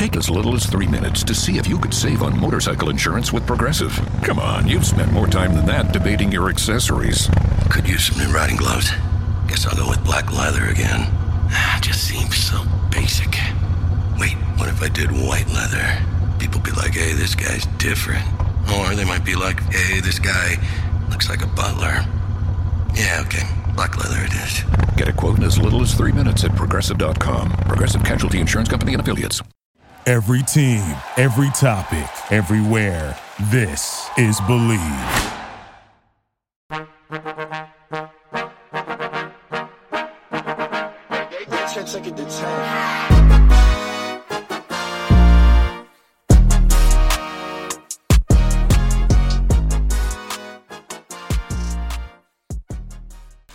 Take as little as three minutes to see if you could save on motorcycle insurance with Progressive. Come on, you've spent more time than that debating your accessories. Could use some new riding gloves. Guess I'll go with black leather again. Ah, just seems so basic. Wait, what if I did white leather? People be like, hey, this guy's different. Or they might be like, hey, this guy looks like a butler. Yeah, okay. Black leather it is. Get a quote in as little as three minutes at progressive.com. Progressive Casualty Insurance Company and Affiliates. Every team, every topic, everywhere. This is Believe.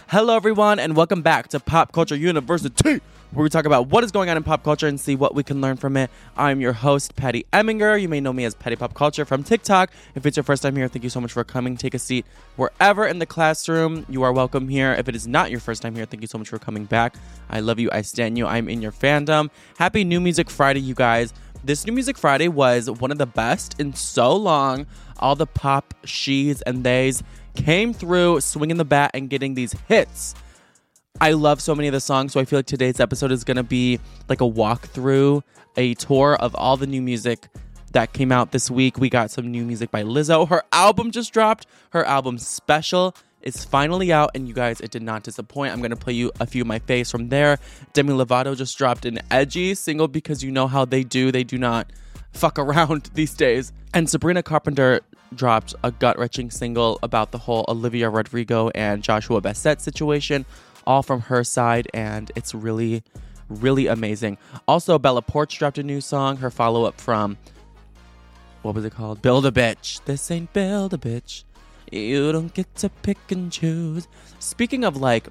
Hello, everyone, and welcome back to Pop Culture University, where we talk about what is going on in pop culture and see what we can learn from it. I'm your host, Patty Eminger. You may know me as Patty Pop Culture from TikTok. If it's your first time here, thank you so much for coming. Take a seat wherever in the classroom. You are welcome here. If it is not your first time here, thank you so much for coming back. I love you. I stand you. I'm in your fandom. Happy New Music Friday, you guys. This New Music Friday was one of the best in so long. All the pop she's and theys came through swinging the bat and getting these hits. I love so many of the songs, so I feel like today's episode is going to be like a walkthrough, a tour of all the new music that came out this week. We got some new music by Lizzo. Her album just dropped. Her album special is finally out, and you guys, it did not disappoint. I'm to play you a few of my faves from there. Demi Lovato just dropped an edgy single because you know how they do. They do not fuck around these days. And Sabrina Carpenter dropped a gut wrenching single about the whole Olivia Rodrigo and Joshua Bassett situation, all from her side, and it's really, really amazing. Also, Bella Poarch dropped a new song, her follow up from what was it called? Build a Bitch. This ain't Build a Bitch. You don't get to pick and choose. Speaking of like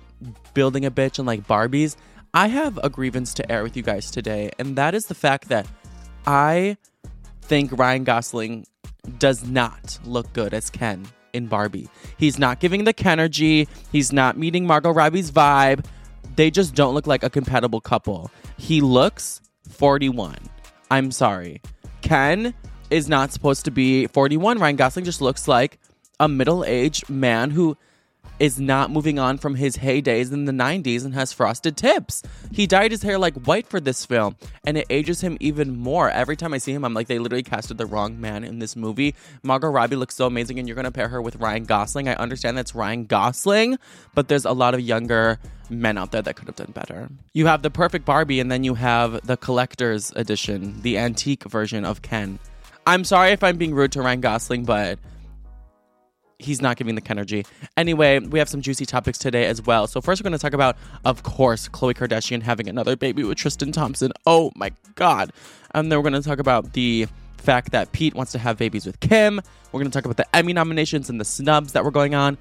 building a bitch and like Barbies, I have a grievance to air with you guys today, and that is the fact that I think Ryan Gosling does not look good as Ken in Barbie. He's not giving the Kenergy. He's not meeting Margot Robbie's vibe. They just don't look like a compatible couple. He looks 41. I'm sorry. Ken is not supposed to be 41. Ryan Gosling just looks like a middle aged man who is not moving on from his heydays in the 90s and has frosted tips. He dyed his hair like white for this film, and it ages him even more. Every time I see him, I'm like, they literally casted the wrong man in this movie. Margot Robbie looks so amazing, and you're gonna pair her with Ryan Gosling. I understand that's Ryan Gosling, but there's a lot of younger men out there that could have done better. You have the perfect Barbie, and then you have the collector's edition, the antique version of Ken. I'm sorry if I'm being rude to Ryan Gosling, but he's not giving the Kenergy. Anyway, we have some juicy topics today as well. So first, we're going to talk about, of course, Khloe Kardashian having another baby with Tristan Thompson. Oh my God! And then we're going to talk about the fact that Pete wants to have babies with Kim. We're going to talk about the Emmy nominations and the snubs that were going on.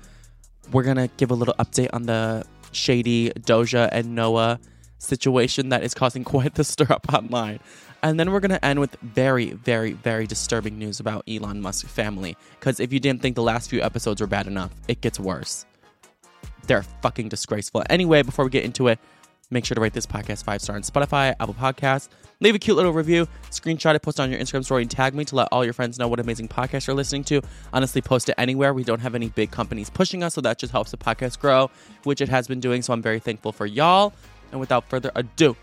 We're going to give a little update on the shady Doja and Noah situation that is causing quite the stir up online. And then we're going to end with very, very, very disturbing news about Elon Musk's family. Because if you didn't think the last few episodes were bad enough, it gets worse. They're fucking disgraceful. Anyway, before we get into it, make sure to rate this podcast five star on Spotify, Apple Podcasts. Leave a cute little review, screenshot it, post it on your Instagram story, and tag me to let all your friends know what amazing podcast you're listening to. Honestly, post it anywhere. We don't have any big companies pushing us, so that just helps the podcast grow, which it has been doing. So I'm very thankful for y'all. And without further ado,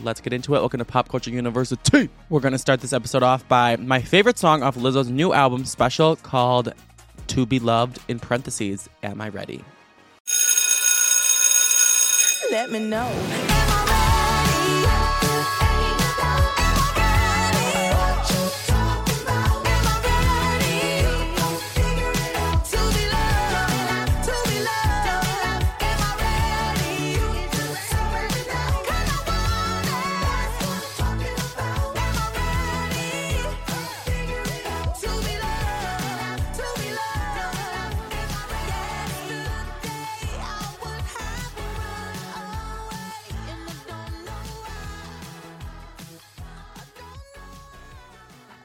let's get into it. Welcome to Pop Culture University. We're going to start this episode off by my favorite song off Lizzo's new album, Special, called To Be Loved, in parentheses, Am I Ready? Let me know.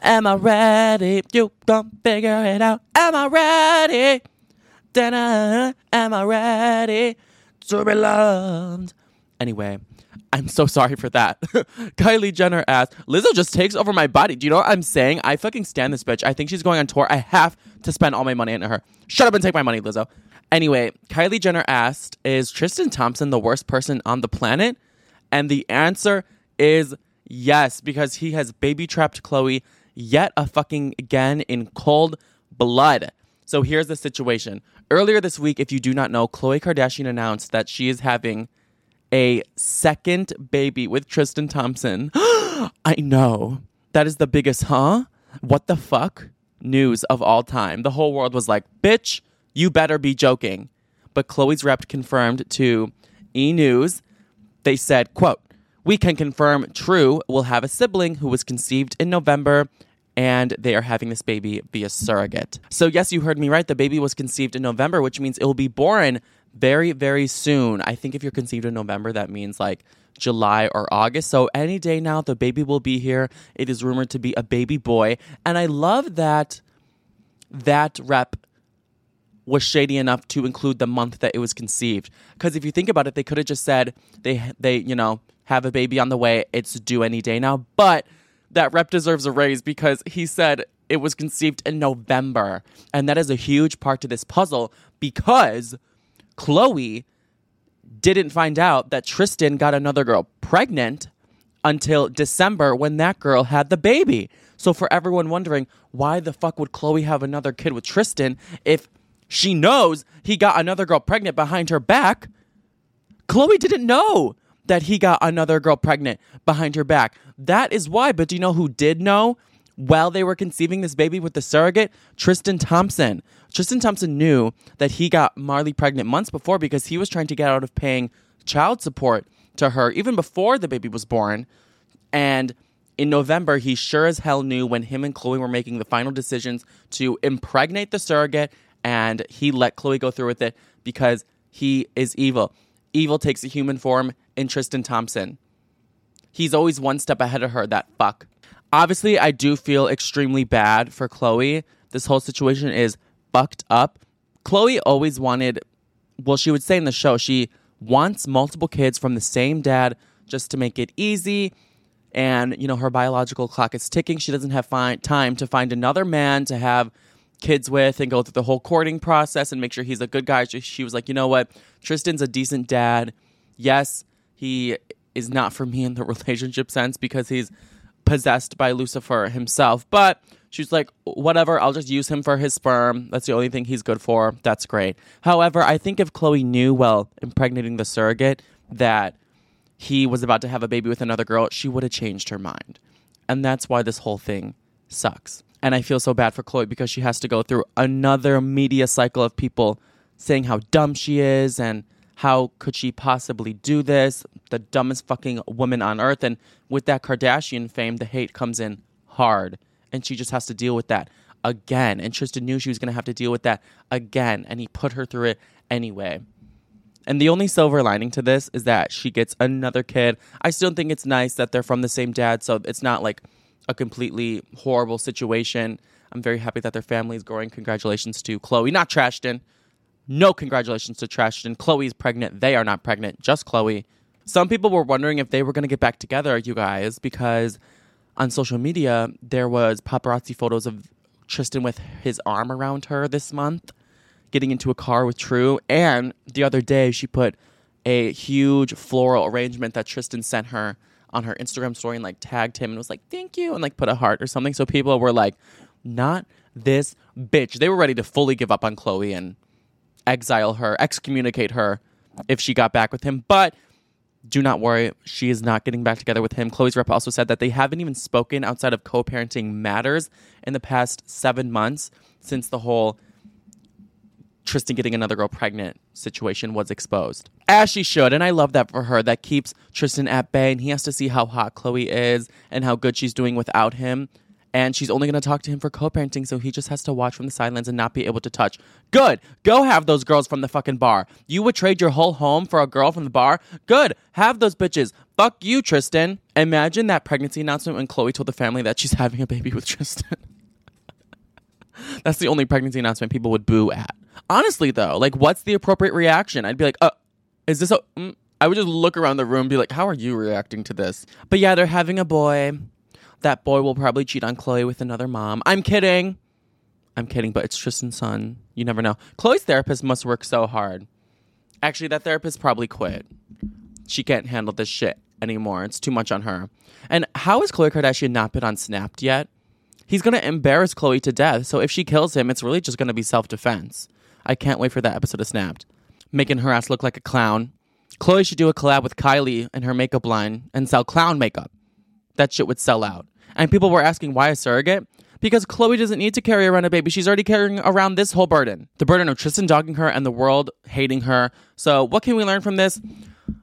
Am I ready? You gon' figure it out. Am I ready? Da-na, am I ready to be loved? Anyway, I'm so sorry for that. Kylie Jenner asked, Lizzo just takes over my body. Do you know what I'm saying? I fucking stand this bitch. I think she's going on tour. I have to spend all my money into her. Shut up and take my money, Lizzo. Anyway, Kylie Jenner asked, Is Tristan Thompson the worst person on the planet? And the answer is yes, because he has baby trapped Khloe yet a fucking again in cold blood. So here's the situation. Earlier this week, if you do not know, Khloe Kardashian announced that she is having a second baby with Tristan Thompson. I know. That is the biggest, huh? What the fuck? News of all time. The whole world was like, bitch, you better be joking. But Khloe's rep confirmed to E News. They said, quote, we can confirm True will have a sibling who was conceived in November and they are having this baby via surrogate. So, yes, you heard me right. The baby was conceived in November, which means it will be born very, very soon. I think if you're conceived in November, that means like July or August. So, any day now, the baby will be here. It is rumored to be a baby boy. And I love that that rep was shady enough to include the month that it was conceived. Because if you think about it, they could have just said they they you know have a baby on the way. It's due any day now. But that rep deserves a raise because he said it was conceived in November, and that is a huge part to this puzzle because Khloe didn't find out that Tristan got another girl pregnant until December when that girl had the baby. So for everyone wondering why the fuck would Khloe have another kid with Tristan if she knows he got another girl pregnant behind her back. Khloe didn't know that he got another girl pregnant behind her back. That is why. But do you know who did know while they were conceiving this baby with the surrogate? Tristan Thompson. Tristan Thompson knew that he got Maralee pregnant months before because he was trying to get out of paying child support to her even before the baby was born. And in November, he sure as hell knew when him and Khloe were making the final decisions to impregnate the surrogate and he let Khloe go through with it because he is evil. Evil takes a human form in Tristan Thompson. He's always one step ahead of her, that fuck. Obviously, I do feel extremely bad for Khloe. This whole situation is fucked up. Khloe always wanted, well, she would say in the show, she wants multiple kids from the same dad just to make it easy. And, you know, her biological clock is ticking. She doesn't have fi- time to find another man to have kids with and go through the whole courting process and make sure he's a good guy. She, she was like, you know what? Tristan's a decent dad. Yes, he is not for me in the relationship sense because he's possessed by Lucifer himself. But she's like, whatever, I'll just use him for his sperm. That's the only thing he's good for. That's great. However, I think if Khloe knew, well, impregnating the surrogate, that he was about to have a baby with another girl, she would have changed her mind. And that's why this whole thing sucks. And I feel so bad for Khloe because she has to go through another media cycle of people saying how dumb she is and how could she possibly do this? The dumbest fucking woman on earth. And with that Kardashian fame, the hate comes in hard. And she just has to deal with that again. And Tristan knew she was going to have to deal with that again. And he put her through it anyway. And the only silver lining to this is that she gets another kid. I still think it's nice that they're from the same dad. So it's not like a completely horrible situation. I'm very happy that their family is growing. Congratulations to Khloe, not Trashton. No congratulations to Trashton. Khloe's pregnant. They are not pregnant, just Khloe. Some people were wondering if they were going to get back together, you guys, because on social media there was paparazzi photos of Tristan with his arm around her this month, getting into a car with True. And the other day she put a huge floral arrangement that Tristan sent her on her Instagram story and like tagged him and was like, thank you, and like put a heart or something. So people were like, not this bitch. They were ready to fully give up on Khloe and exile her, excommunicate her if she got back with him. But do not worry, she is not getting back together with him. Khloe's rep also said that they haven't even spoken outside of co parenting matters in the past seven months since the whole Tristan getting another girl pregnant situation was exposed. As she should, and I love that for her. That keeps Tristan at bay, and he has to see how hot Khloe is and how good she's doing without him. And she's only going to talk to him for co parenting, so he just has to watch from the sidelines and not be able to touch. Good. Go have those girls from the fucking bar. You would trade your whole home for a girl from the bar? Good. Have those bitches. Fuck you, Tristan. Imagine that pregnancy announcement when Khloe told the family that she's having a baby with Tristan. That's the only pregnancy announcement people would boo at. Honestly, though, like, what's the appropriate reaction? I'd be like, uh, is this a. Mm, I would just look around the room and be like, how are you reacting to this? But yeah, they're having a boy. That boy will probably cheat on Khloe with another mom. I'm kidding. I'm kidding, but it's Tristan's son. You never know. Khloe's therapist must work so hard. Actually, that therapist probably quit. She can't handle this shit anymore. It's too much on her. And how has Kardashian not been on Snapped yet? He's going to embarrass Khloe to death. So if she kills him, it's really just going to be self defense. I can't wait for that episode of Snapped. Making her ass look like a clown. Khloe should do a collab with Kylie and her makeup line and sell clown makeup. That shit would sell out. And people were asking why a surrogate? Because Khloe doesn't need to carry around a baby. She's already carrying around this whole burden. The burden of Tristan dogging her and the world hating her. So, what can we learn from this?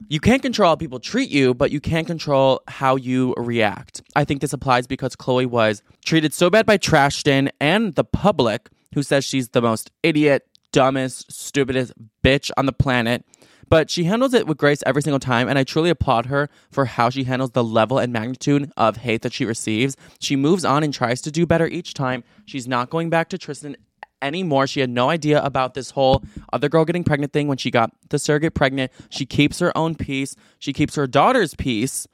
You can't control how people treat you, but you can control how you react. I think this applies because Khloe was treated so bad by Trashton and the public, who says she's the most idiot, dumbest, stupidest bitch on the planet. But she handles it with grace every single time, and I truly applaud her for how she handles the level and magnitude of hate that she receives. She moves on and tries to do better each time. She's not going back to Tristan anymore. She had no idea about this whole other girl getting pregnant thing when she got the surrogate pregnant. She keeps her own peace. She keeps her daughter's peace.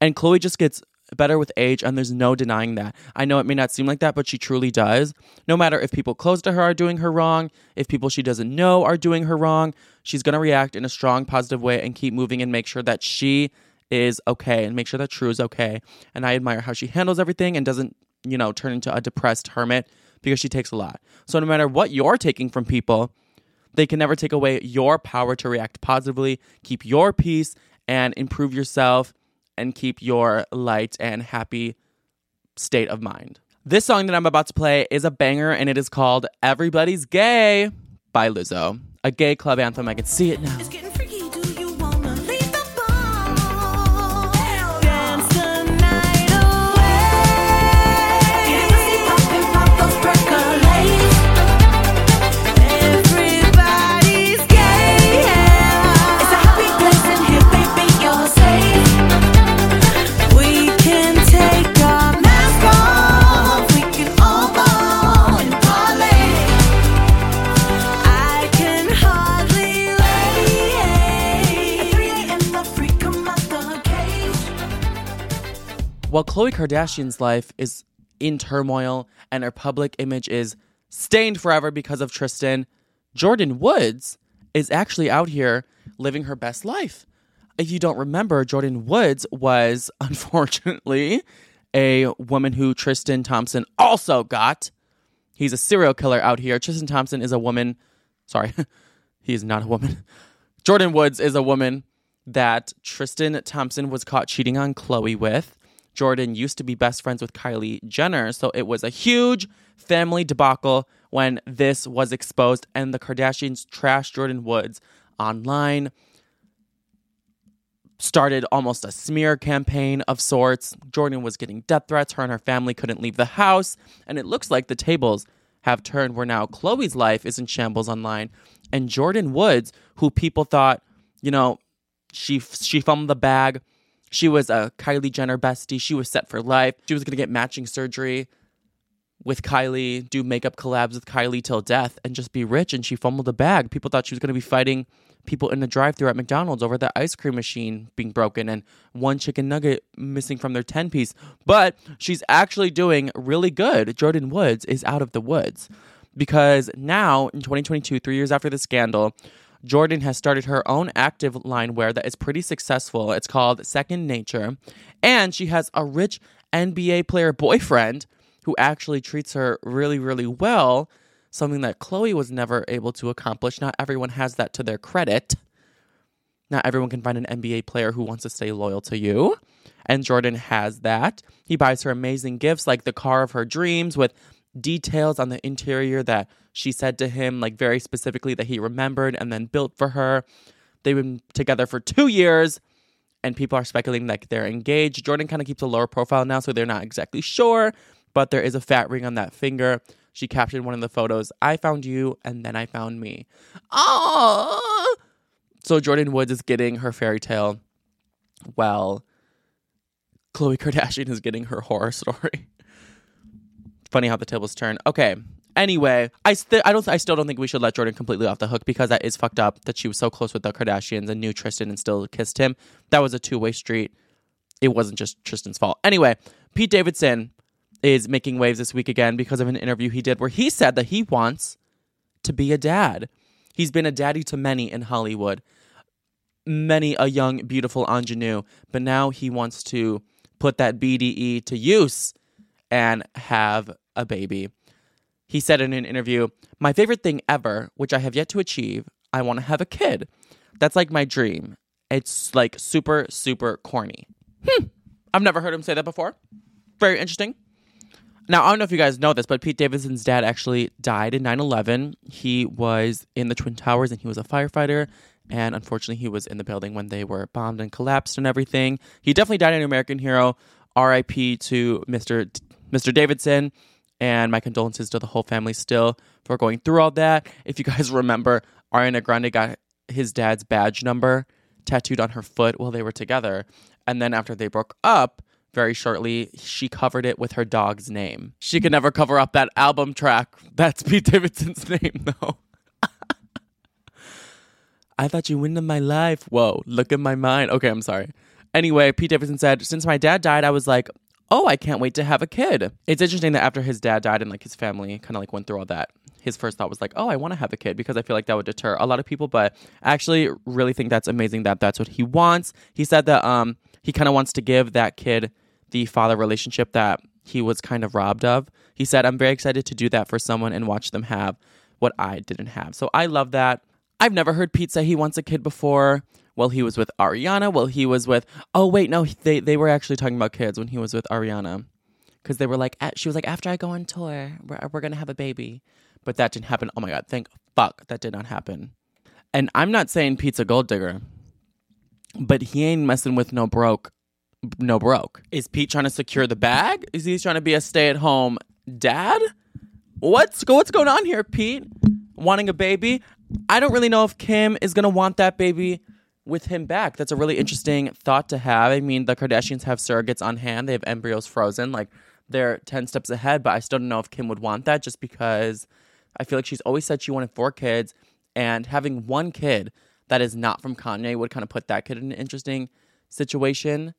And Khloe just gets better with age, and there's no denying that. I know it may not seem like that, but she truly does. No matter if people close to her are doing her wrong, if people she doesn't know are doing her wrong, she's going to react in a strong, positive way and keep moving and make sure that she is okay and make sure that True is okay. And I admire how she handles everything and doesn't, you know, turn into a depressed hermit because she takes a lot. So no matter what you're taking from people, they can never take away your power to react positively, keep your peace, and improve yourself and keep your light and happy state of mind. This song that I'm about to play is a banger and it is called Everybody's Gay by Lizzo. A gay club anthem. I can see it now. While Khloe Kardashian's life is in turmoil and her public image is stained forever because of Tristan, Jordyn Woods is actually out here living her best life. If you don't remember, Jordyn Woods was unfortunately a woman who Tristan Thompson also got. He's a serial killer out here. Tristan Thompson is a woman. Sorry, he is not a woman. Jordyn Woods is a woman that Tristan Thompson was caught cheating on Khloe with. Jordyn used to be best friends with Kylie Jenner, so it was a huge family debacle when this was exposed and the Kardashians trashed Jordyn Woods online. Started almost a smear campaign of sorts. Jordyn was getting death threats. Her and her family couldn't leave the house. And it looks like the tables have turned where now Khloe's life is in shambles online. And Jordyn Woods, who people thought, you know, she she fumbled the bag. She was a Kylie Jenner bestie. She was set for life. She was gonna get matching surgery with Kylie, do makeup collabs with Kylie till death, and just be rich. And she fumbled the bag. People thought she was gonna be fighting people in the drive-thru at McDonald's over the ice cream machine being broken and one chicken nugget missing from their 10 piece. But she's actually doing really good. Jordyn Woods is out of the woods because now in 2022, three years after the scandal, Jordyn has started her own active line wear that is pretty successful. It's called Second Nature. And she has a rich NBA player boyfriend who actually treats her really, really well, something that Khloe was never able to accomplish. Not everyone has that to their credit. Not everyone can find an NBA player who wants to stay loyal to you. And Jordyn has that. He buys her amazing gifts like the car of her dreams with details on the interior that she said to him, like very specifically that he remembered and then built for her. They've been together for two years and people are speculating that they're engaged. Jordyn kind of keeps a lower profile now, so they're not exactly sure, but there is a fat ring on that finger. She captured one of the photos I found you, and then I found me. Oh! So Jordyn Woods is getting her fairy tale. Well, Khloe Kardashian is getting her horror story. Funny how the tables turn. Okay, Anyway, I st- I don't I still don't think we should let Jordyn completely off the hook because that is fucked up that she was so close with the Kardashians and knew Tristan and still kissed him. That was a two way street. It wasn't just Tristan's fault. Anyway, Pete Davidson is making waves this week again because of an interview he did where he said that he wants to be a dad. He's been a daddy to many in Hollywood, many a young, beautiful ingenue, but now he wants to put that BDE to use and have a baby. He said in an interview, My favorite thing ever, which I have yet to achieve, I want to have a kid. That's like my dream. It's like super, super corny. Hmm. I've never heard him say that before. Very interesting. Now, I don't know if you guys know this, but Pete Davidson's dad actually died in 9 11. He was in the Twin Towers and he was a firefighter. And unfortunately, he was in the building when they were bombed and collapsed and everything. He definitely died an American hero. RIP to Mr. Mr. Davidson. And my condolences to the whole family still for going through all that. If you guys remember, Ariana Grande got his dad's badge number tattooed on her foot while they were together. And then after they broke up, very shortly, she covered it with her dog's name. She could never cover up that album track. That's Pete Davidson's name, though. I thought you went in my life. Whoa, look at my mind. Okay, I'm sorry. Anyway, Pete Davidson said, since my dad died, I was like, oh, I can't wait to have a kid. It's interesting that after his dad died and like his family kind of like went through all that, his first thought was like, oh, I want to have a kid because I feel like that would deter a lot of people. But I actually really think that's amazing that that's what he wants. He said that um he kind of wants to give that kid the father relationship that he was kind of robbed of. He said, I'm very excited to do that for someone and watch them have what I didn't have. So I love that. I've never heard Pete say he wants a kid before. Well, he was with Ariana. Well, he was with. Oh wait, no, they they were actually talking about kids when he was with Ariana, because they were like, at, she was like, after I go on tour, we're we're gonna have a baby, but that didn't happen. Oh my god, thank fuck that did not happen. And I'm not saying pizza a gold digger, but he ain't messing with no broke, no broke. Is Pete trying to secure the bag? Is he trying to be a stay at home dad? What's go- what's going on here, Pete? Wanting a baby? I don't really know if Kim is gonna want that baby with him back. That's a really interesting thought to have. I mean, the Kardashians have surrogates on hand; they have embryos frozen. Like they're ten steps ahead. But I still don't know if Kim would want that, just because I feel like she's always said she wanted four kids, and having one kid that is not from Kanye would kind of put that kid in an interesting situation.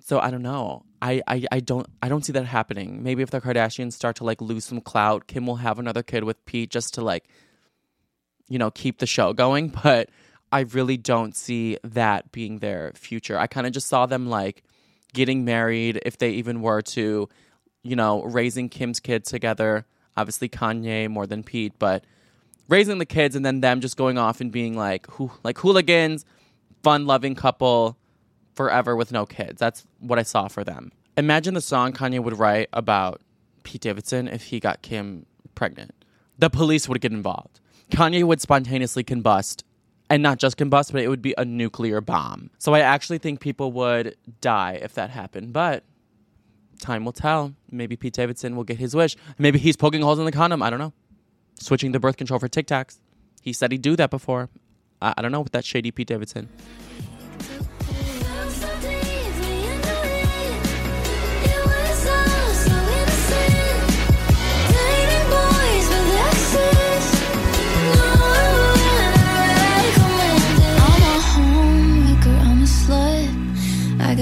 So I don't know. I, I, I don't I don't see that happening. Maybe if the Kardashians start to like lose some clout, Kim will have another kid with Pete just to like, you know, keep the show going. But I really don't see that being their future. I kind of just saw them like getting married, if they even were to, you know, raising Kim's kids together. Obviously Kanye more than Pete, but raising the kids and then them just going off and being like who like hooligans, fun loving couple forever with no kids. That's what I saw for them. Imagine the song Kanye would write about Pete Davidson if he got Kim pregnant. The police would get involved. Kanye would spontaneously combust. And not just combust, but it would be a nuclear bomb. So I actually think people would die if that happened. But time will tell. Maybe Pete Davidson will get his wish. Maybe he's poking holes in the condom. I don't know. Switching the birth control for Tic Tacs. He said he'd do that before. I, I don't know with that shady Pete Davidson.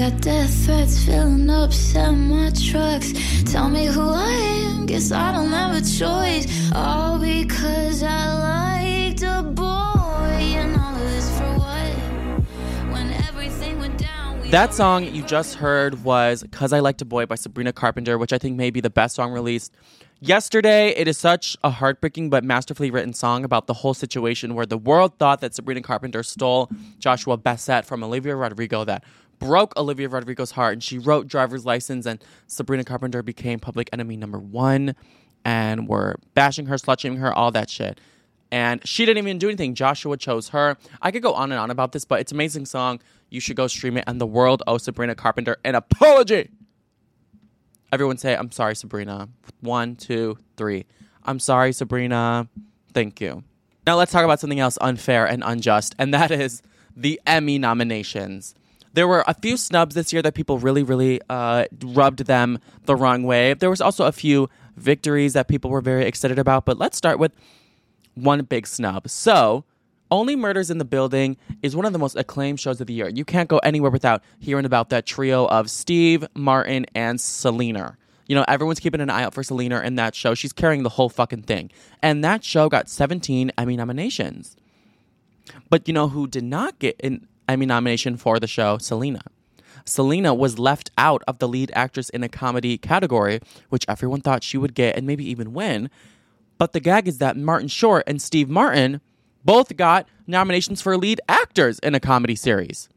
Got death threats filling up semi trucks. Tell me who I am, guess I don't have a choice. All because I liked a boy, and all of this for what? When everything went down, we That song you just heard was Cause I Liked a Boy by Sabrina Carpenter, which I think may be the best song released yesterday. It is such a heartbreaking but masterfully written song about the whole situation where the world thought that Sabrina Carpenter stole Joshua Bassett from Olivia Rodrigo that broke Olivia Rodrigo's heart and she wrote driver's license and Sabrina Carpenter became public enemy number one and were bashing her, slut shaming her, all that shit. And she didn't even do anything. Joshua chose her. I could go on and on about this, but it's an amazing song. You should go stream it. And the world owes Sabrina Carpenter an apology. Everyone say, I'm sorry, Sabrina. One, two, three. I'm sorry, Sabrina. Thank you. Now let's talk about something else unfair and unjust, and that is the Emmy nominations. There were a few snubs this year that people really, really uh, rubbed them the wrong way. There was also a few victories that people were very excited about. But let's start with one big snub. So, Only Murders in the Building is one of the most acclaimed shows of the year. You can't go anywhere without hearing about that trio of Steve, Martin, and Selena. You know, everyone's keeping an eye out for Selena in that show. She's carrying the whole fucking thing. And that show got 17 Emmy nominations. But you know who did not get an Emmy nomination for the show? Selena. Selena was left out of the lead actress in a comedy category, which everyone thought she would get and maybe even win. But the gag is that Martin Short and Steve Martin both got nominations for lead actors in a comedy series.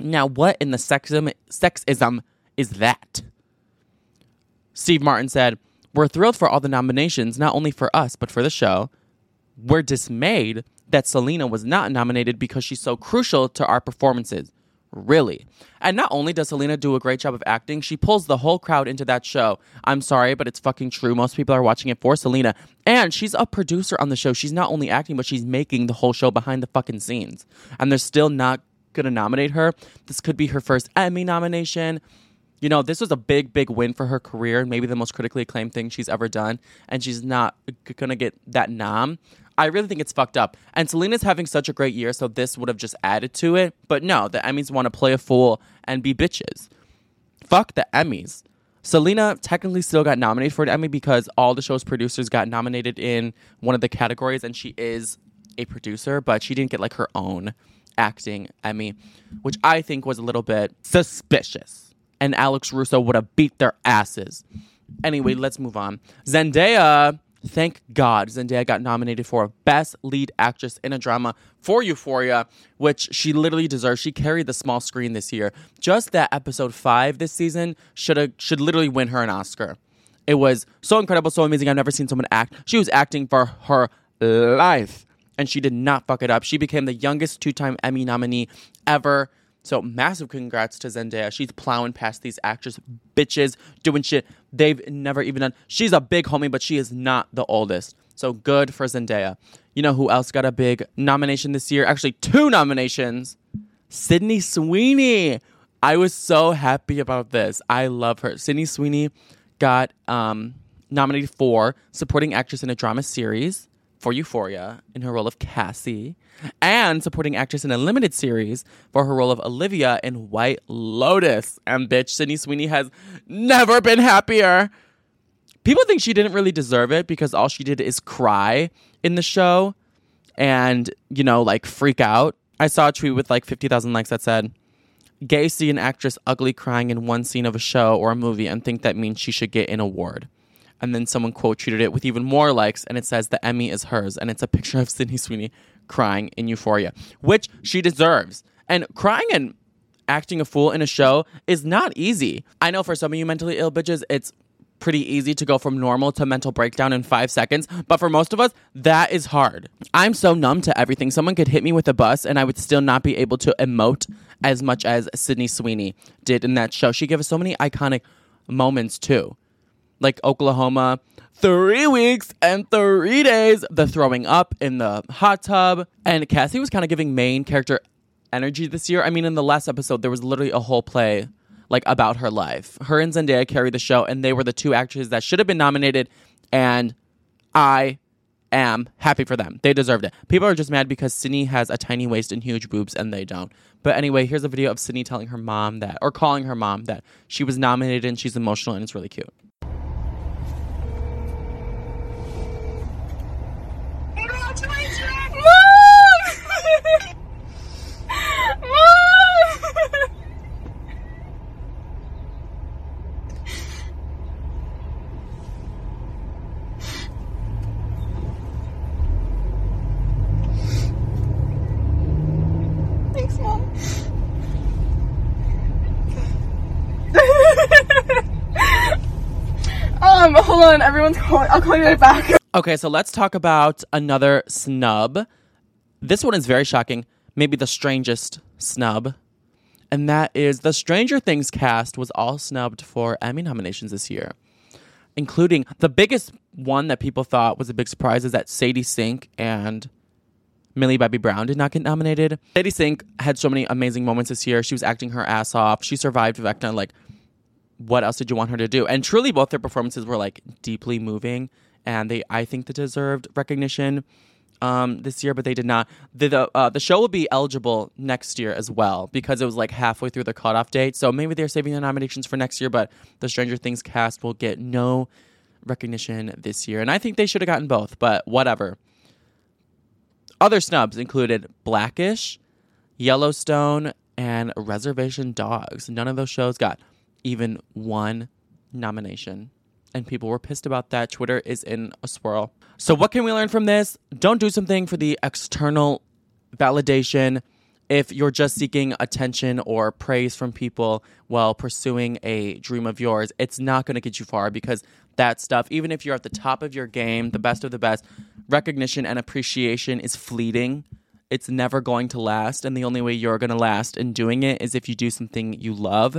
Now, what in the sexism, sexism is that? Steve Martin said, We're thrilled for all the nominations, not only for us, but for the show. We're dismayed that Selena was not nominated because she's so crucial to our performances. Really. And not only does Selena do a great job of acting, she pulls the whole crowd into that show. I'm sorry, but it's fucking true. Most people are watching it for Selena. And she's a producer on the show. She's not only acting, but she's making the whole show behind the fucking scenes. And they're still not gonna nominate her. This could be her first Emmy nomination. You know, this was a big, big win for her career, maybe the most critically acclaimed thing she's ever done, and she's not gonna get that nom. I really think it's fucked up. And Selena's having such a great year, so this would have just added to it. But no, the Emmys want to play a fool and be bitches. Fuck the Emmys. Selena technically still got nominated for an Emmy because all the show's producers got nominated in one of the categories, and she is a producer, but she didn't get like her own acting Emmy, which I think was a little bit suspicious. And Alex Russo would have beat their asses. Anyway, let's move on. Zendaya, thank God, Zendaya got nominated for Best Lead Actress in a Drama for Euphoria, which she literally deserves. She carried the small screen this year. Just that episode five this season should should literally win her an Oscar. It was so incredible, so amazing. I've never seen someone act. She was acting for her life, and she did not fuck it up. She became the youngest two-time Emmy nominee ever. So massive congrats to Zendaya. She's plowing past these actress bitches, doing shit they've never even done. She's a big homie, but she is not the oldest. So good for Zendaya. You know who else got a big nomination this year? Actually, two nominations. Sydney Sweeney. I was so happy about this. I love her. Sydney Sweeney got um, nominated for supporting actress in a drama series for Euphoria in her role of Cassie, and supporting actress in a limited series for her role of Olivia in White Lotus. And bitch, Sydney Sweeney has never been happier. People think she didn't really deserve it because all she did is cry in the show and, you know, like freak out. I saw a tweet with like 50,000 likes that said, Gay see an actress ugly crying in one scene of a show or a movie and think that means she should get an award. And then someone quote tweeted it with even more likes, and it says the Emmy is hers, and it's a picture of Sydney Sweeney crying in Euphoria, which she deserves. And crying and acting a fool in a show is not easy. I know for some of you mentally ill bitches, it's pretty easy to go from normal to mental breakdown in five seconds, but for most of us, that is hard. I'm so numb to everything. Someone could hit me with a bus, and I would still not be able to emote as much as Sydney Sweeney did in that show. She gave us so many iconic moments too like Oklahoma, three weeks and three days, the throwing up in the hot tub. And Cassie was kind of giving main character energy this year. I mean, in the last episode, there was literally a whole play like about her life. Her and Zendaya carried the show, and they were the two actresses that should have been nominated. And I am happy for them. They deserved it. People are just mad because Sydney has a tiny waist and huge boobs, and they don't. But anyway, here's a video of Sydney telling her mom that, or calling her mom that she was nominated and she's emotional, and it's really cute. On, everyone's calling. I'll call you right back. Okay, so let's talk about another snub. This one is very shocking, maybe the strangest snub. And that is the Stranger Things cast was all snubbed for Emmy nominations this year, including the biggest one that people thought was a big surprise is that Sadie Sink and Millie Bobby Brown did not get nominated. Sadie Sink had so many amazing moments this year. She was acting her ass off. She survived Vecna like what else did you want her to do? And truly, both their performances were like deeply moving, and they I think they deserved recognition um, this year, but they did not. The the, uh, the show will be eligible next year as well because it was like halfway through the cutoff date. So maybe they're saving their nominations for next year, but the Stranger Things cast will get no recognition this year, and I think they should have gotten both. But whatever. Other snubs included Blackish, Yellowstone, and Reservation Dogs. None of those shows got even one nomination. And people were pissed about that. Twitter is in a swirl. So, what can we learn from this? Don't do something for the external validation. If you're just seeking attention or praise from people while pursuing a dream of yours, it's not going to get you far because that stuff, even if you're at the top of your game, the best of the best, recognition and appreciation is fleeting it's never going to last and the only way you're going to last in doing it is if you do something you love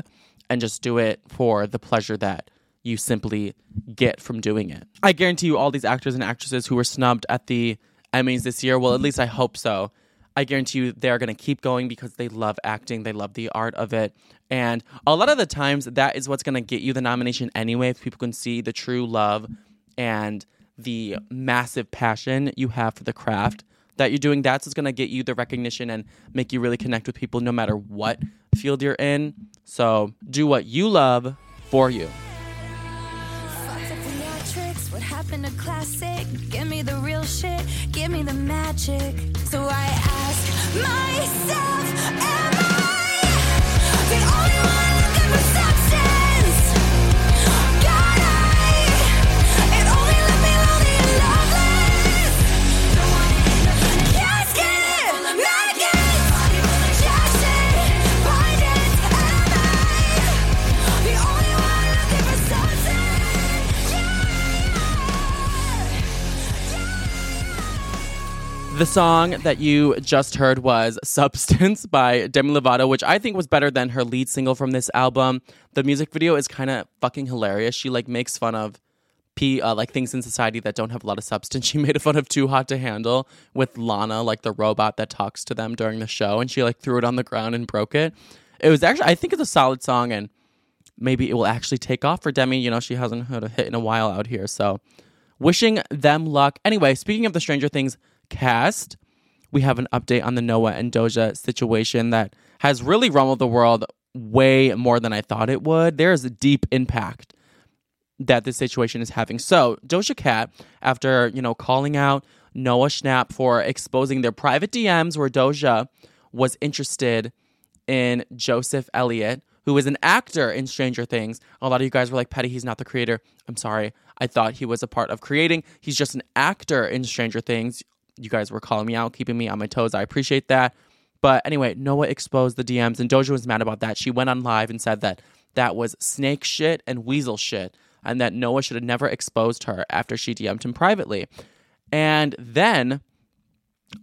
and just do it for the pleasure that you simply get from doing it. I guarantee you all these actors and actresses who were snubbed at the emmys this year well at least i hope so. I guarantee you they're going to keep going because they love acting they love the art of it. And a lot of the times that is what's going to get you the nomination anyway if people can see the true love and the massive passion you have for the craft that you're doing that's what's going to get you the recognition and make you really connect with people no matter what field you're in so do what you love for you classic? Give me the real shit, give me the magic. So I ask myself, am I The song that you just heard was Substance by Demi Lovato, which I think was better than her lead single from this album. The music video is kind of fucking hilarious. She like makes fun of P, uh, like things in society that don't have a lot of substance. She made fun of Too Hot to Handle with Lana, like the robot that talks to them during the show, and she like threw it on the ground and broke it. It was actually, I think it's a solid song, and maybe it will actually take off for Demi. You know, she hasn't had a hit in a while out here, so wishing them luck. Anyway, speaking of the Stranger Things cast, we have an update on the Noah and Doja situation that has really rumbled the world way more than I thought it would. There is a deep impact that this situation is having. So, Doja Cat, after, you know, calling out Noah Schnapp for exposing their private DMs where Doja was interested in Joseph Elliott, who is an actor in Stranger Things. A lot of you guys were like, Petty, he's not the creator. I'm sorry. I thought he was a part of creating. He's just an actor in Stranger Things. You guys were calling me out, keeping me on my toes. I appreciate that. But anyway, Noah exposed the DMs, and Doja was mad about that. She went on live and said that that was snake shit and weasel shit, and that Noah should have never exposed her after she DM'd him privately. And then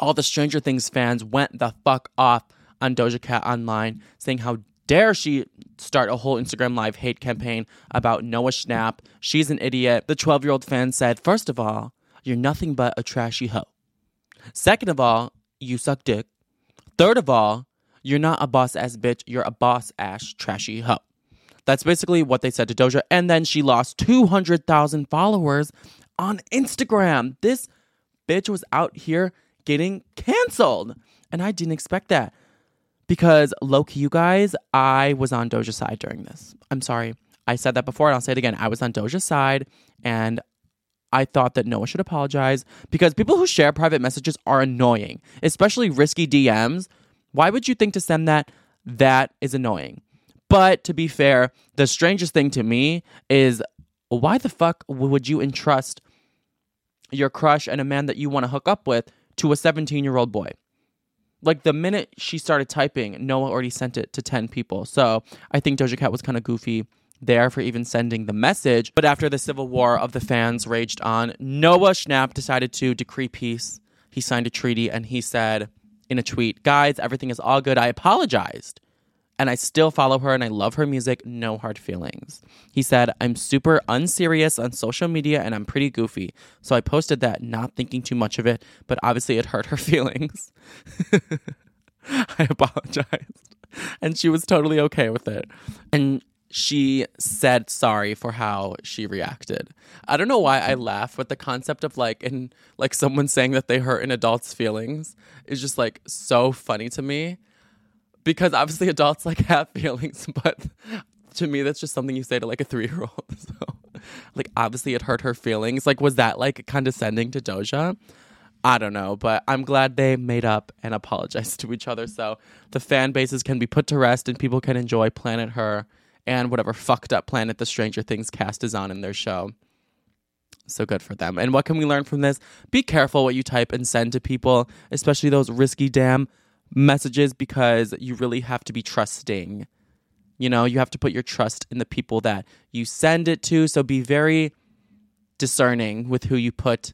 all the Stranger Things fans went the fuck off on Doja Cat online, saying how dare she start a whole Instagram live hate campaign about Noah Schnapp. She's an idiot. The 12 year old fan said, First of all, you're nothing but a trashy hoe. Second of all, you suck dick. Third of all, you're not a boss ass bitch, you're a boss ass trashy hoe. That's basically what they said to Doja. And then she lost 200,000 followers on Instagram. This bitch was out here getting canceled. And I didn't expect that. Because low key, you guys, I was on Doja's side during this. I'm sorry. I said that before and I'll say it again. I was on Doja's side and I thought that Noah should apologize because people who share private messages are annoying, especially risky DMs. Why would you think to send that? That is annoying. But to be fair, the strangest thing to me is why the fuck would you entrust your crush and a man that you want to hook up with to a 17 year old boy? Like the minute she started typing, Noah already sent it to 10 people. So I think Doja Cat was kind of goofy there for even sending the message. But after the civil war of the fans raged on, Noah Schnapp decided to decree peace. He signed a treaty and he said in a tweet, Guys, everything is all good. I apologized. And I still follow her and I love her music. No hard feelings. He said, I'm super unserious on social media and I'm pretty goofy. So I posted that, not thinking too much of it, but obviously it hurt her feelings. I apologized. And she was totally okay with it. And she said sorry for how she reacted. I don't know why I mm-hmm. laugh with the concept of like in like someone saying that they hurt an adult's feelings is just like so funny to me because obviously adults like have feelings, but to me that's just something you say to like a three year old. So like obviously it hurt her feelings. Like was that like condescending to Doja? I don't know, but I'm glad they made up and apologized to each other so the fan bases can be put to rest and people can enjoy Planet Her and whatever fucked up planet the Stranger Things cast is on in their show. So good for them. And what can we learn from this? Be careful what you type and send to people, especially those risky damn messages, because you really have to be trusting. You know, you have to put your trust in the people that you send it to. So be very discerning with who you put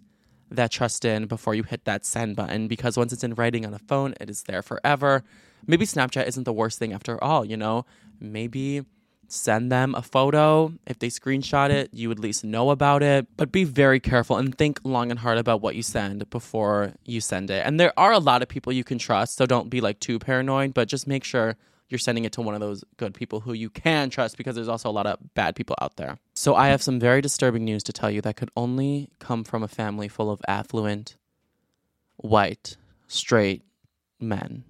that trust in before you hit that send button because once it's in writing on a phone, it is there forever. Maybe Snapchat isn't the worst thing after all, you know? Maybe send them a photo. If they screenshot it, you at least know about it. But be very careful and think long and hard about what you send before you send it. And there are a lot of people you can trust, so don't be like too paranoid, but just make sure you're sending it to one of those good people who you can trust because there's also a lot of bad people out there. So I have some very disturbing news to tell you that could only come from a family full of affluent, white, straight men.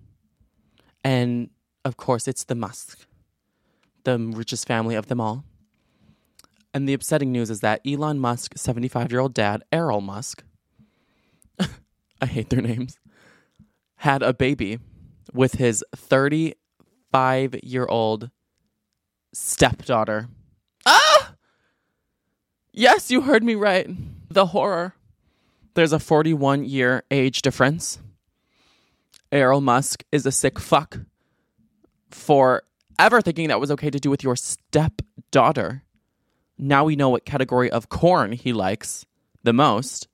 And of course, it's the Musk, the richest family of them all. And the upsetting news is that Elon Musk, 75 year old dad, Errol Musk, I hate their names, had a baby with his 35 year old stepdaughter. Ah! Yes, you heard me right. The horror. There's a 41 year age difference. Errol Musk is a sick fuck for ever thinking that was okay to do with your stepdaughter. Now we know what category of corn he likes the most.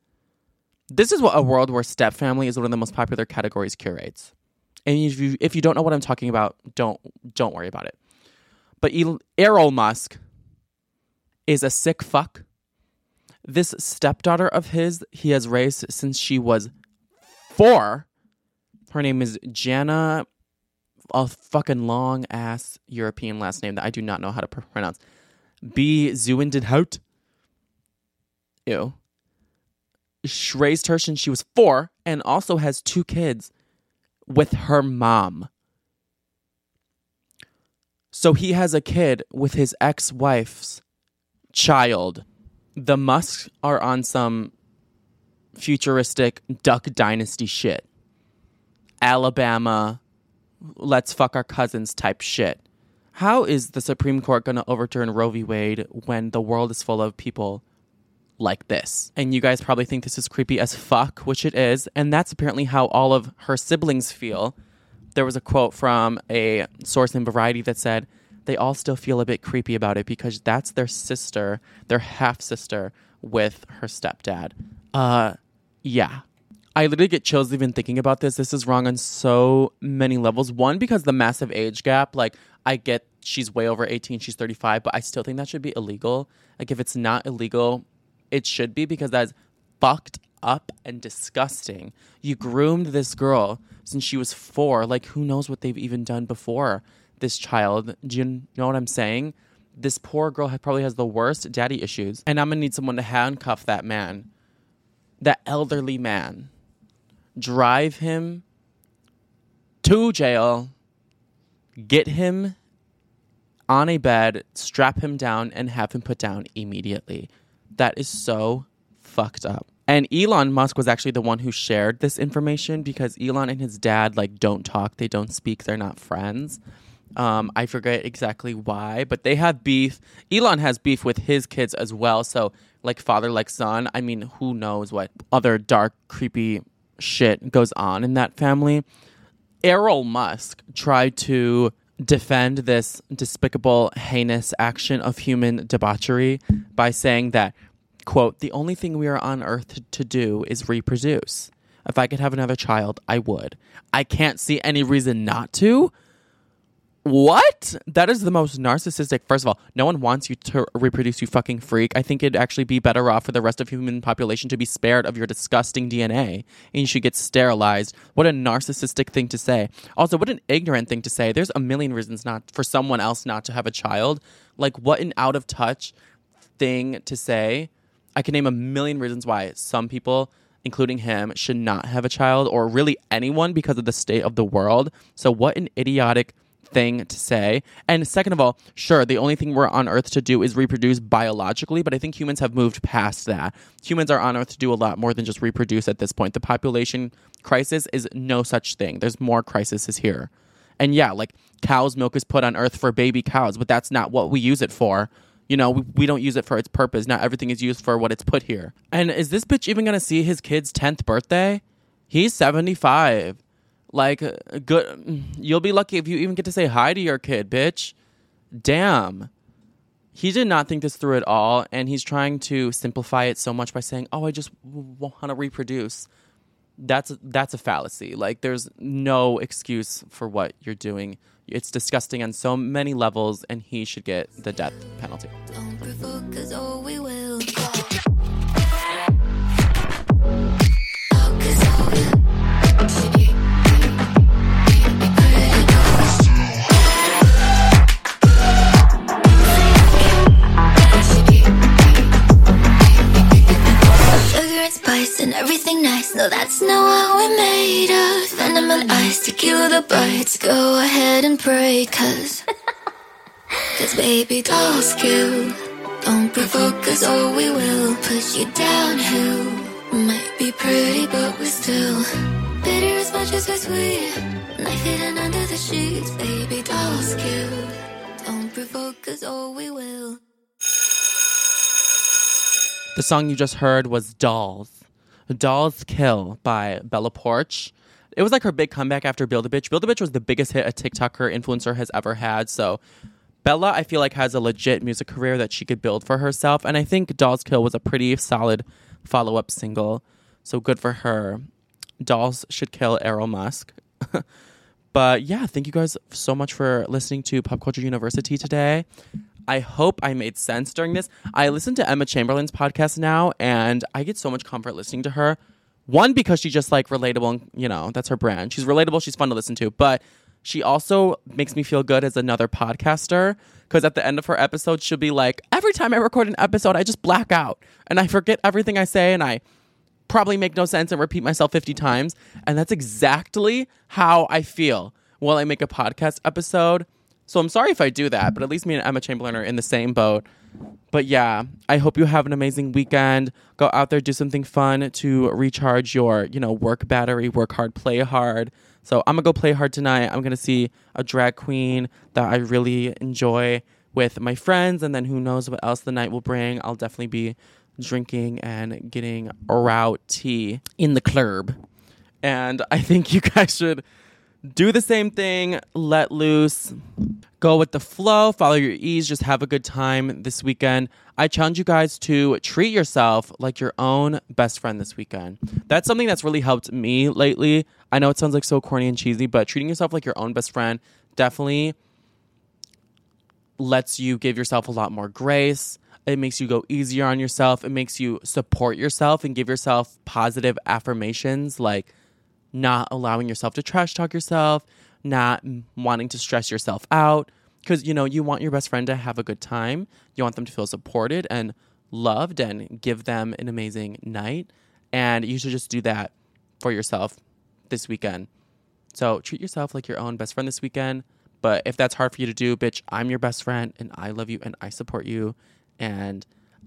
This is what a world where step family is one of the most popular categories curates. And if you if you don't know what I'm talking about, don't don't worry about it. But El- Errol Musk is a sick fuck. This stepdaughter of his he has raised since she was four. Her name is Jana, a fucking long ass European last name that I do not know how to pr- pronounce. B. Zuindenhout. Ew. She raised her since she was four and also has two kids with her mom. So he has a kid with his ex wife's child. The Musks are on some futuristic Duck Dynasty shit. Alabama, let's fuck our cousins type shit. How is the Supreme Court going to overturn Roe v. Wade when the world is full of people like this? And you guys probably think this is creepy as fuck, which it is. And that's apparently how all of her siblings feel. There was a quote from a source in Variety that said, they all still feel a bit creepy about it because that's their sister, their half sister, with her stepdad. Uh, yeah. I literally get chills even thinking about this. This is wrong on so many levels. One, because the massive age gap, like, I get she's way over 18, she's 35, but I still think that should be illegal. Like, if it's not illegal, it should be because that's fucked up and disgusting. You groomed this girl since she was four. Like, who knows what they've even done before this child? Do you know what I'm saying? This poor girl probably has the worst daddy issues. And I'm gonna need someone to handcuff that man, that elderly man, drive him to jail, get him on a bed, strap him down, and have him put down immediately. That is so fucked up. And Elon Musk was actually the one who shared this information because Elon and his dad like don't talk, they don't speak, they're not friends. Um, I forget exactly why, but they have beef. Elon has beef with his kids as well. So like father, like son. I mean, who knows what other dark, creepy shit goes on in that family. Errol Musk tried to defend this despicable, heinous action of human debauchery by saying that, quote, the only thing we are on earth to do is reproduce. If I could have another child, I would. I can't see any reason not to. What? That is the most narcissistic. First of all, no one wants you to reproduce, you fucking freak. I think it'd actually be better off for the rest of human population to be spared of your disgusting DNA and you should get sterilized. What a narcissistic thing to say. Also, what an ignorant thing to say. There's a million reasons not for someone else not to have a child. Like, what an out of touch thing to say. I can name a million reasons why some people, including him, should not have a child or really anyone because of the state of the world. So, what an idiotic thing to say. And second of all, sure, the only thing we're on earth to do is reproduce biologically, but I think humans have moved past that. Humans are on earth to do a lot more than just reproduce at this point. The population crisis is no such thing. There's more crises here. And yeah, like cow's milk is put on earth for baby cows, but that's not what we use it for. You know, we, we don't use it for its purpose. Not everything is used for what it's put here. And is this bitch even gonna see his kid's 10th birthday? He's 75. Like, uh, good. You'll be lucky if you even get to say hi to your kid, bitch. Damn. He did not think this through at all, and he's trying to simplify it so much by saying, "Oh, I just want to reproduce." That's that's a fallacy. Like, there's no excuse for what you're doing. It's disgusting on so many levels, and he should get the death penalty. Spice and everything nice. No, that's not what we're made of. Venom and ice, tequila the bites. Go ahead and pray, cause. Cause baby dolls kill. Don't provoke us or we will push you downhill. Might be pretty, but we're still bitter as much as we're sweet. Knife hidden under the sheets. Baby dolls kill. Don't provoke us or we will. The song you just heard was Dolls. Dolls Kill by Bella Poarch. It was like her big comeback after Build a Bitch. Build a Bitch was the biggest hit a TikToker influencer has ever had. So Bella, I feel like, has a legit music career that she could build for herself. And I think Dolls Kill was a pretty solid follow up single. So good for her. Dolls should kill Errol Musk. but yeah, thank you guys so much for listening to Pop Culture University today. I hope I made sense during this. I listen to Emma Chamberlain's podcast now, and I get so much comfort listening to her. One, because she's just like relatable, and, you know, that's her brand. She's relatable, she's fun to listen to, but she also makes me feel good as another podcaster because at the end of her episode, she'll be like, Every time I record an episode, I just black out and I forget everything I say, and I probably make no sense and repeat myself 50 times. And that's exactly how I feel while I make a podcast episode. So I'm sorry if I do that, but at least me and Emma Chamberlain are in the same boat. But yeah, I hope you have an amazing weekend. Go out there, do something fun to recharge your, you know, work battery, work hard, play hard. So I'm gonna go play hard tonight. I'm gonna see a drag queen that I really enjoy with my friends, and then who knows what else the night will bring. I'll definitely be drinking and getting rowdy in the club. And I think you guys should do the same thing, let loose, go with the flow, follow your ease, just have a good time this weekend. I challenge you guys to treat yourself like your own best friend this weekend. That's something that's really helped me lately. I know it sounds like so corny and cheesy, but treating yourself like your own best friend definitely lets you give yourself a lot more grace. It makes you go easier on yourself. It makes you support yourself and give yourself positive affirmations like not allowing yourself to trash talk yourself, not wanting to stress yourself out. Because, you know, you want your best friend to have a good time. You want them to feel supported and loved and give them an amazing night. And you should just do that for yourself this weekend. So treat yourself like your own best friend this weekend. But if that's hard for you to do, bitch, I'm your best friend and I love you and I support you. And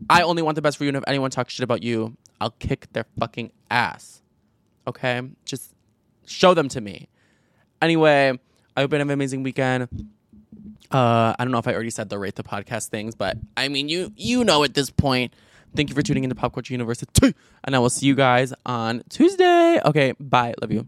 I only want the best for you. And if anyone talks shit about you, I'll kick their fucking ass. Okay? Just show them to me. Anyway, I hope you have an amazing weekend. Uh, I don't know if I already said the rate the podcast things, but I mean you you know at this point. Thank you for tuning into Pop Culture University, and I will see you guys on Tuesday. Okay, bye. Love you.